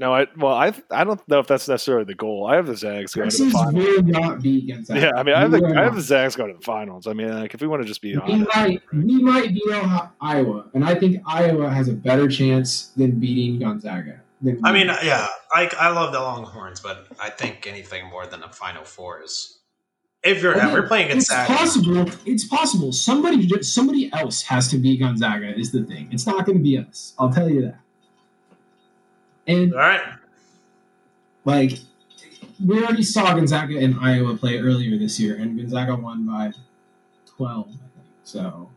Speaker 3: No, I well, I I don't know if that's necessarily the goal. I have the Zags going Texas to the finals.
Speaker 2: will not beat Gonzaga.
Speaker 3: Yeah, I mean, I have, the, I have the Zags going to the finals. I mean, like if we want to just be,
Speaker 2: we honest, might right? we might beat Iowa, and I think Iowa has a better chance than beating Gonzaga.
Speaker 1: I mean, yeah, I I love the Longhorns, but I think anything more than a Final Four is. If you're okay, we're playing Gonzaga,
Speaker 2: it's possible. It's possible. Somebody somebody else has to beat Gonzaga. Is the thing. It's not going to be us. I'll tell you that. And
Speaker 1: all right,
Speaker 2: like we already saw Gonzaga and Iowa play earlier this year, and Gonzaga won by twelve. I think so.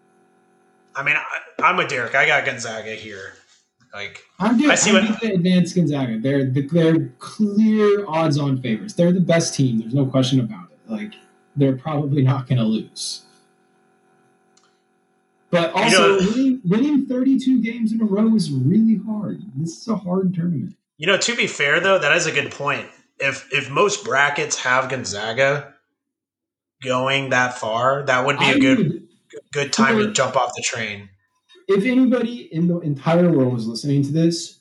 Speaker 1: I mean, I, am a Derek. I got Gonzaga here. Like
Speaker 2: I'm good. I see I'm what advanced Gonzaga. They're they're clear odds-on favorites. They're the best team. There's no question about it. Like they're probably not going to lose. But also, you know, winning, winning 32 games in a row is really hard. This is a hard tournament.
Speaker 1: You know, to be fair though, that is a good point. If if most brackets have Gonzaga going that far, that would be a good would, good time to jump off the train.
Speaker 2: If anybody in the entire world was listening to this,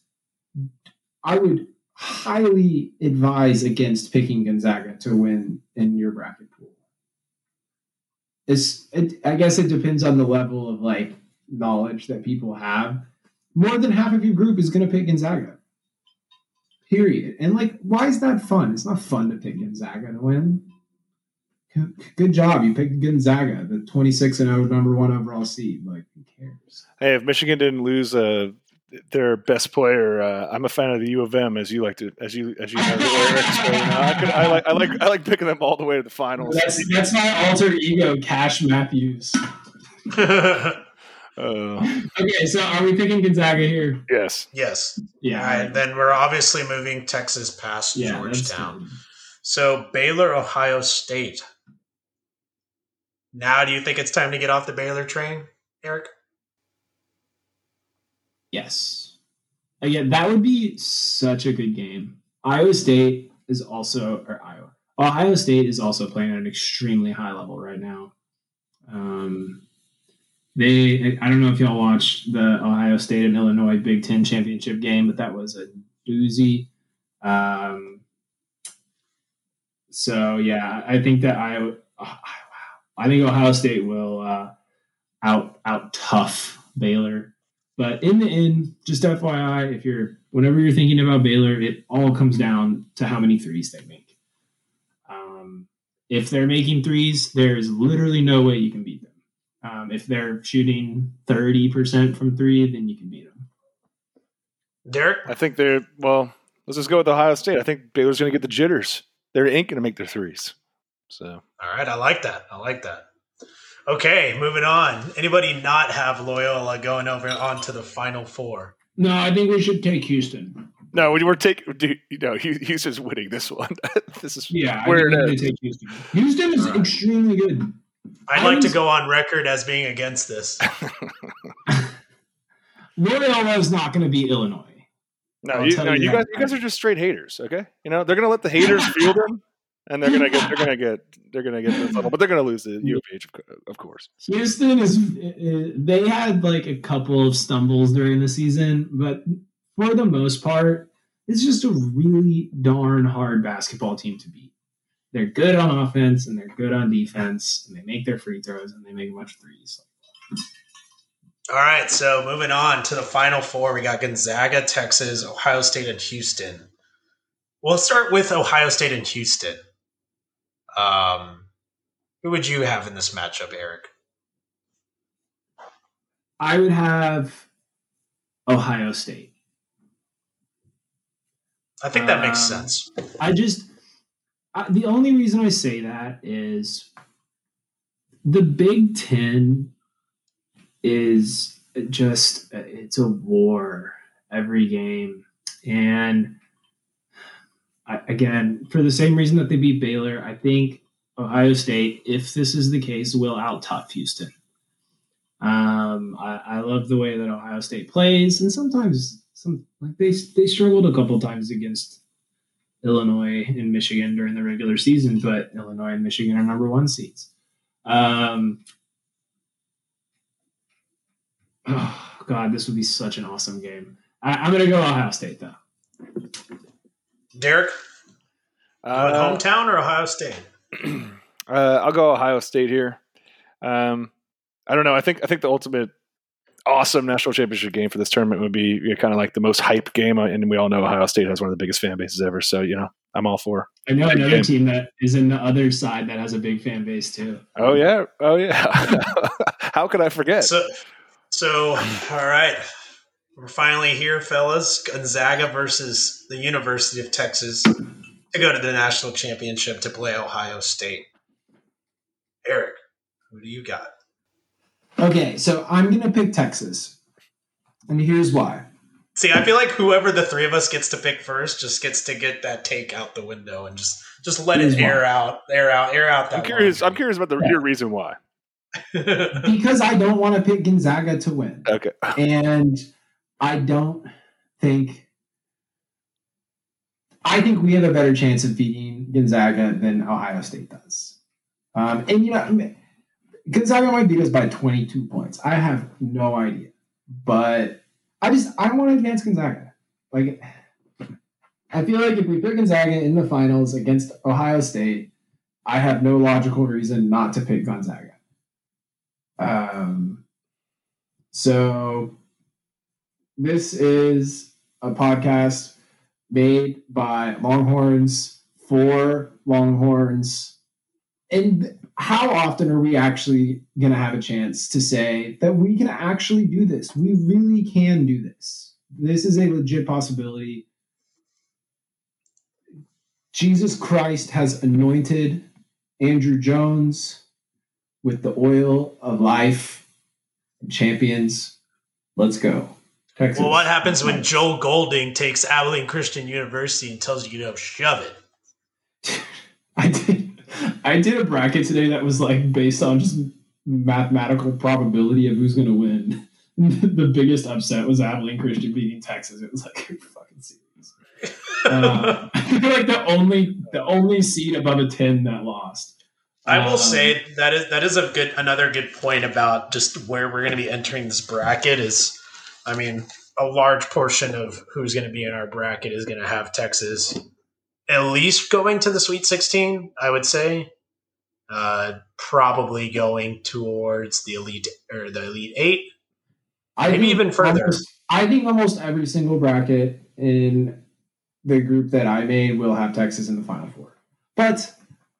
Speaker 2: I would highly advise against picking Gonzaga to win in your bracket pool it's it, I guess it depends on the level of like knowledge that people have. More than half of your group is going to pick Gonzaga. Period. And like, why is that fun? It's not fun to pick Gonzaga to win. Good job, you picked Gonzaga, the 26 and 0 number one overall seed. Like, who cares?
Speaker 3: Hey, if Michigan didn't lose uh, their best player, uh, I'm a fan of the U of M, as you like to, as you as you know. I, could, I like I like I like picking them all the way to the finals.
Speaker 2: That's that's my alter ego, Cash Matthews. uh, okay, so are we picking Gonzaga here?
Speaker 3: Yes.
Speaker 1: Yes.
Speaker 2: Yeah.
Speaker 1: All right. Then we're obviously moving Texas past yeah, Georgetown. So Baylor, Ohio State. Now, do you think it's time to get off the Baylor train, Eric?
Speaker 2: Yes. Again, that would be such a good game. Iowa State is also, or Iowa, Ohio State is also playing at an extremely high level right now. Um, they, I don't know if y'all watched the Ohio State and Illinois Big Ten championship game, but that was a doozy. Um, so yeah, I think that I, oh, I think Ohio State will uh, out out tough Baylor But in the end, just FYI, if you're whenever you're thinking about Baylor, it all comes down to how many threes they make. Um, if they're making threes, there's literally no way you can beat them. Um, if they're shooting 30% from three, then you can beat them.
Speaker 1: Derek?
Speaker 3: I think they're, well, let's just go with Ohio State. I think Baylor's going to get the jitters. They're ain't going to make their threes. So.
Speaker 1: All right. I like that. I like that. Okay, moving on. Anybody not have Loyola going over onto the final four?
Speaker 2: No, I think we should take Houston.
Speaker 3: No, we're taking. You know, Houston's winning this one. this is
Speaker 2: yeah. Where it is. Take Houston. Houston is right. extremely good.
Speaker 1: I'd like to go on record as being against this.
Speaker 2: Loyola is not going to be Illinois.
Speaker 3: No, you, no, you, you guys, you guys are just straight haters. Okay, you know they're going to let the haters feel them and they're gonna get they're gonna get they're gonna get the but they're gonna lose the U of H, of course.
Speaker 2: Houston is eh, eh, they had like a couple of stumbles during the season, but for the most part, it's just a really darn hard basketball team to beat. They're good on offense and they're good on defense, and they make their free throws and they make a bunch of threes.
Speaker 1: All right, so moving on to the final four, we got Gonzaga, Texas, Ohio State, and Houston. We'll start with Ohio State and Houston. Um, who would you have in this matchup, Eric?
Speaker 2: I would have Ohio State.
Speaker 1: I think that makes um, sense.
Speaker 2: I just I, the only reason I say that is the Big Ten is just it's a war every game, and Again, for the same reason that they beat Baylor, I think Ohio State, if this is the case, will out Houston. Um, I, I, love the way that Ohio State plays, and sometimes some like they they struggled a couple times against Illinois and Michigan during the regular season, but Illinois and Michigan are number one seeds. Um, oh God, this would be such an awesome game. I, going to go Ohio State though.
Speaker 1: Derek, uh, hometown or Ohio State?
Speaker 3: uh, I'll go Ohio State here. Um, I don't know. I think I think the ultimate awesome national championship game for this tournament would be you know, kind of like the most hype game, uh, and we all know Ohio State has one of the biggest fan bases ever. So you know, I'm all for.
Speaker 2: I know another game. team that is in the other side that has a big fan base too.
Speaker 3: Oh yeah, oh yeah. How could I forget?
Speaker 1: So, so all right. We're finally here, fellas. Gonzaga versus the University of Texas to go to the national championship to play Ohio State. Eric, who do you got?
Speaker 2: Okay, so I'm going to pick Texas. And here's why.
Speaker 1: See, I feel like whoever the three of us gets to pick first just gets to get that take out the window and just just let here's it air why. out, air out, air out. That
Speaker 3: I'm curious. Line. I'm curious about the yeah. your reason why.
Speaker 2: because I don't want to pick Gonzaga to win.
Speaker 3: Okay.
Speaker 2: And I don't think. I think we have a better chance of beating Gonzaga than Ohio State does. Um, and you know, Gonzaga might beat us by 22 points. I have no idea, but I just I want to advance Gonzaga. Like, I feel like if we put Gonzaga in the finals against Ohio State, I have no logical reason not to pick Gonzaga. Um, so this is a podcast made by Longhorns for Longhorns. And how often are we actually going to have a chance to say that we can actually do this? We really can do this. This is a legit possibility. Jesus Christ has anointed Andrew Jones with the oil of life champions. Let's go.
Speaker 1: Texas. Well, what happens when Joe Golding takes Abilene Christian University and tells you to shove
Speaker 2: it? I did. I did a bracket today that was like based on just mathematical probability of who's going to win. the biggest upset was Abilene Christian beating Texas. It was like fucking serious. uh, like the only the only seed above a ten that lost.
Speaker 1: I will um, say that is that is a good another good point about just where we're going to be entering this bracket is I mean, a large portion of who's going to be in our bracket is going to have Texas at least going to the Sweet 16, I would say. Uh, probably going towards the Elite or the Elite 8.
Speaker 2: I
Speaker 1: maybe even further.
Speaker 2: Almost, I think almost every single bracket in the group that I made will have Texas in the Final Four. But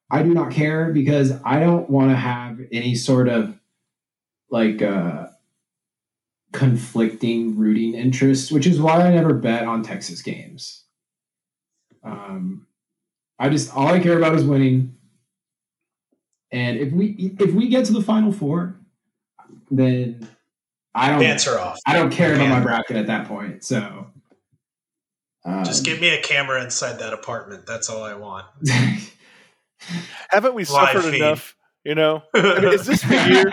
Speaker 2: I do not care because I don't want to have any sort of like uh, conflicting rooting interests, which is why I never bet on Texas games. Um, I just all I care about is winning. And if we if we get to the Final Four, then I don't
Speaker 1: answer off.
Speaker 2: I don't care about my bracket at that point. So
Speaker 1: um, just give me a camera inside that apartment. That's all I want.
Speaker 3: Haven't we suffered enough? You know, I mean, is this the year?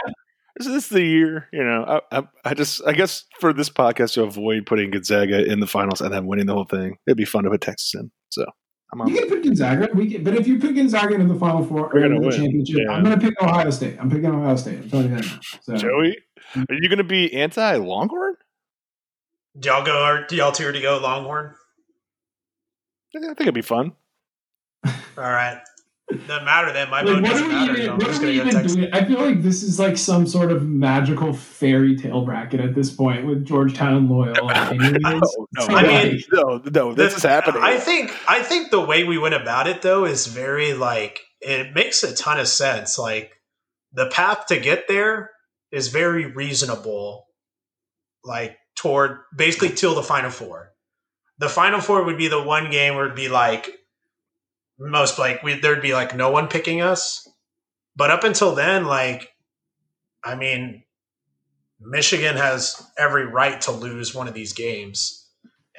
Speaker 3: Is this the year? You know, I, I, I, just, I guess for this podcast to avoid putting Gonzaga in the finals and then winning the whole thing, it'd be fun to put Texas in. So
Speaker 2: I'm on. you can put Gonzaga. We can, but if you put Gonzaga in the Final Four or in the win. championship, yeah. I'm going to pick Ohio State. I'm picking Ohio State. I'm telling you that now. So.
Speaker 3: Joey, are you going to be anti Longhorn?
Speaker 1: Do y'all go? Or do y'all two to go Longhorn?
Speaker 3: I think it'd be fun.
Speaker 1: All right. Doesn't matter then. My like, doesn't matter.
Speaker 2: Even, what are we even doing? I feel like this is like some sort of magical fairy tale bracket at this point with Georgetown and Loyola. no,
Speaker 3: no, I mean, no, no, this the, is happening.
Speaker 1: I think, I think the way we went about it though is very like it makes a ton of sense. Like the path to get there is very reasonable. Like toward basically till the final four. The final four would be the one game where it'd be like most like we, there'd be like no one picking us. But up until then, like, I mean, Michigan has every right to lose one of these games,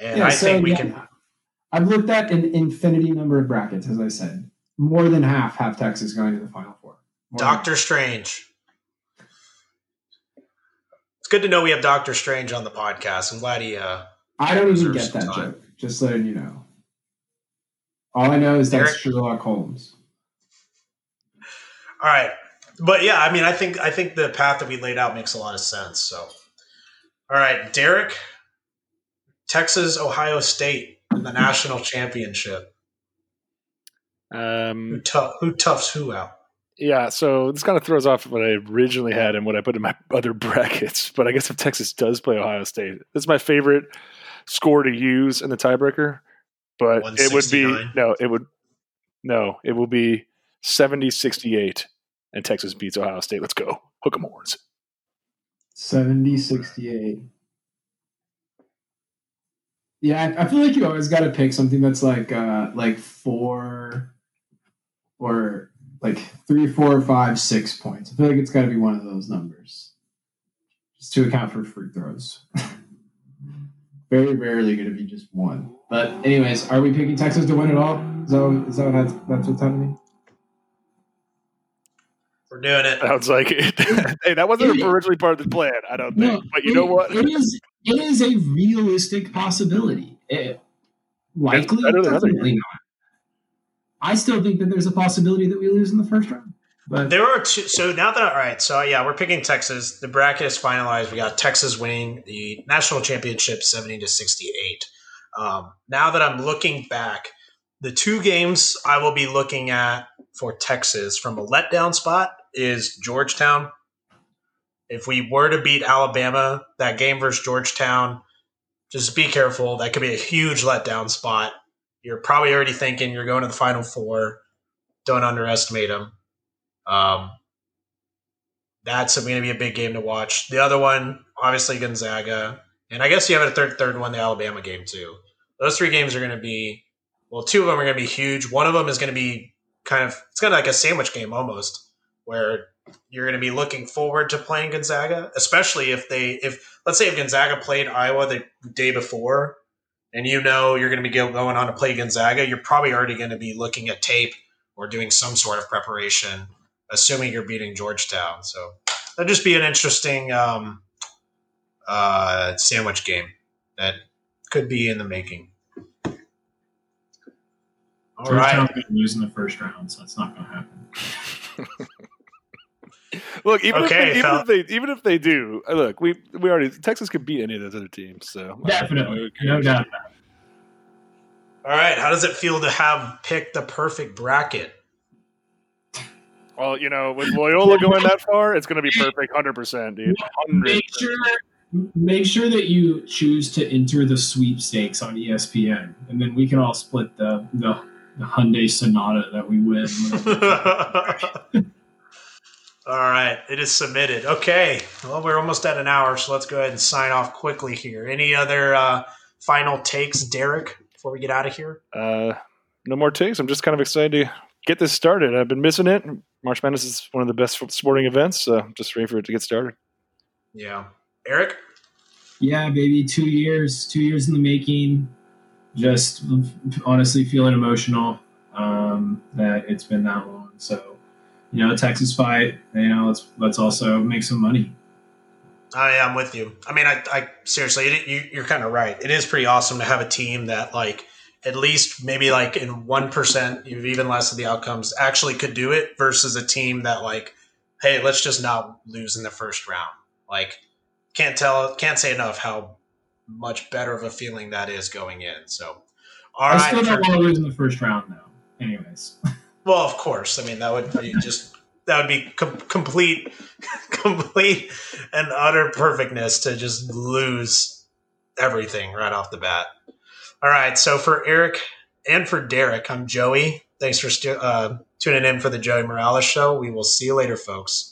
Speaker 1: and yeah, I so, think we yeah, can.
Speaker 2: I've looked at an infinity number of brackets, as I said. More than half have Texas going to the Final Four.
Speaker 1: More Doctor Strange. It's good to know we have Doctor Strange on the podcast. I'm glad he. Uh,
Speaker 2: I don't even get that time. joke. Just letting you know. All I know is that's Derek? Sherlock Holmes.
Speaker 1: All right, but yeah, I mean, I think I think the path that we laid out makes a lot of sense. So, all right, Derek, Texas, Ohio State in the national championship.
Speaker 3: Um,
Speaker 1: who, tough, who toughs who out?
Speaker 3: Yeah, so this kind of throws off what I originally had and what I put in my other brackets. But I guess if Texas does play Ohio State, that's my favorite score to use in the tiebreaker but it would be no, it would no, it will be 70-68 and Texas beats Ohio State. Let's go. Hook 'em horns.
Speaker 2: 70-68. Yeah, I, I, feel like you always got to pick something that's like uh like four or like three, four, five, six points. I feel like it's got to be one of those numbers, just to account for free throws. very rarely going to be just one. But anyways, are we picking Texas to win it all? Is that, is that what that's, that's what's happening?
Speaker 1: We're doing it.
Speaker 3: Sounds like it. hey, that wasn't it, originally part of the plan, I don't think. No, but you it, know what?
Speaker 2: It is. It is a realistic possibility. Eh, it, likely, definitely not. I still think that there's a possibility that we lose in the first round. But
Speaker 1: there are two. So now that all right, so yeah, we're picking Texas. The bracket is finalized. We got Texas winning the national championship, seventy to sixty-eight. Um, now that I'm looking back, the two games I will be looking at for Texas from a letdown spot is Georgetown. If we were to beat Alabama, that game versus Georgetown, just be careful. That could be a huge letdown spot. You're probably already thinking you're going to the Final Four. Don't underestimate them. Um, that's going to be a big game to watch. The other one, obviously Gonzaga, and I guess you have a third third one, the Alabama game too. Those three games are going to be well, two of them are going to be huge. One of them is going to be kind of it's kind of like a sandwich game almost, where you're going to be looking forward to playing Gonzaga, especially if they if let's say if Gonzaga played Iowa the day before, and you know you're going to be going on to play Gonzaga, you're probably already going to be looking at tape or doing some sort of preparation assuming you're beating Georgetown. So that'd just be an interesting um, uh, sandwich game that could be in the making.
Speaker 2: All Georgetown right. lose in the first round, so it's not going to happen.
Speaker 3: look, even, okay, if they, even if they even if they do, uh, look, we we already Texas could beat any of those other teams. So
Speaker 2: definitely, no doubt.
Speaker 1: All right, how does it feel to have picked the perfect bracket?
Speaker 3: Well, you know, with Loyola going that far, it's going to be perfect, hundred percent, dude. 100%.
Speaker 2: Make sure, Make sure that you choose to enter the sweepstakes on ESPN, and then we can all split the the, the Hyundai Sonata that we win.
Speaker 1: all right, it is submitted. Okay, well, we're almost at an hour, so let's go ahead and sign off quickly here. Any other uh, final takes, Derek, before we get out of here?
Speaker 3: Uh, no more takes. I'm just kind of excited to get this started. I've been missing it. March Madness is one of the best sporting events, so just ready for it to get started.
Speaker 1: Yeah. Eric?
Speaker 2: Yeah, baby. Two years, two years in the making. Just honestly feeling emotional um, that it's been that long. So, you know, Texas fight. You know, let's let's also make some money.
Speaker 1: I am with you. I mean, I, I seriously, it, you, you're kind of right. It is pretty awesome to have a team that like at least maybe like in one percent, even less of the outcomes, actually could do it versus a team that like, hey, let's just not lose in the first round. Like can't tell, can't say enough how much better of a feeling that is going in. So,
Speaker 2: all I right, still don't want to lose in the first round, though. Anyways,
Speaker 1: well, of course. I mean, that would be just that would be com- complete, complete and utter perfectness to just lose everything right off the bat. All right, so for Eric and for Derek, I'm Joey. Thanks for stu- uh, tuning in for the Joey Morales show. We will see you later, folks.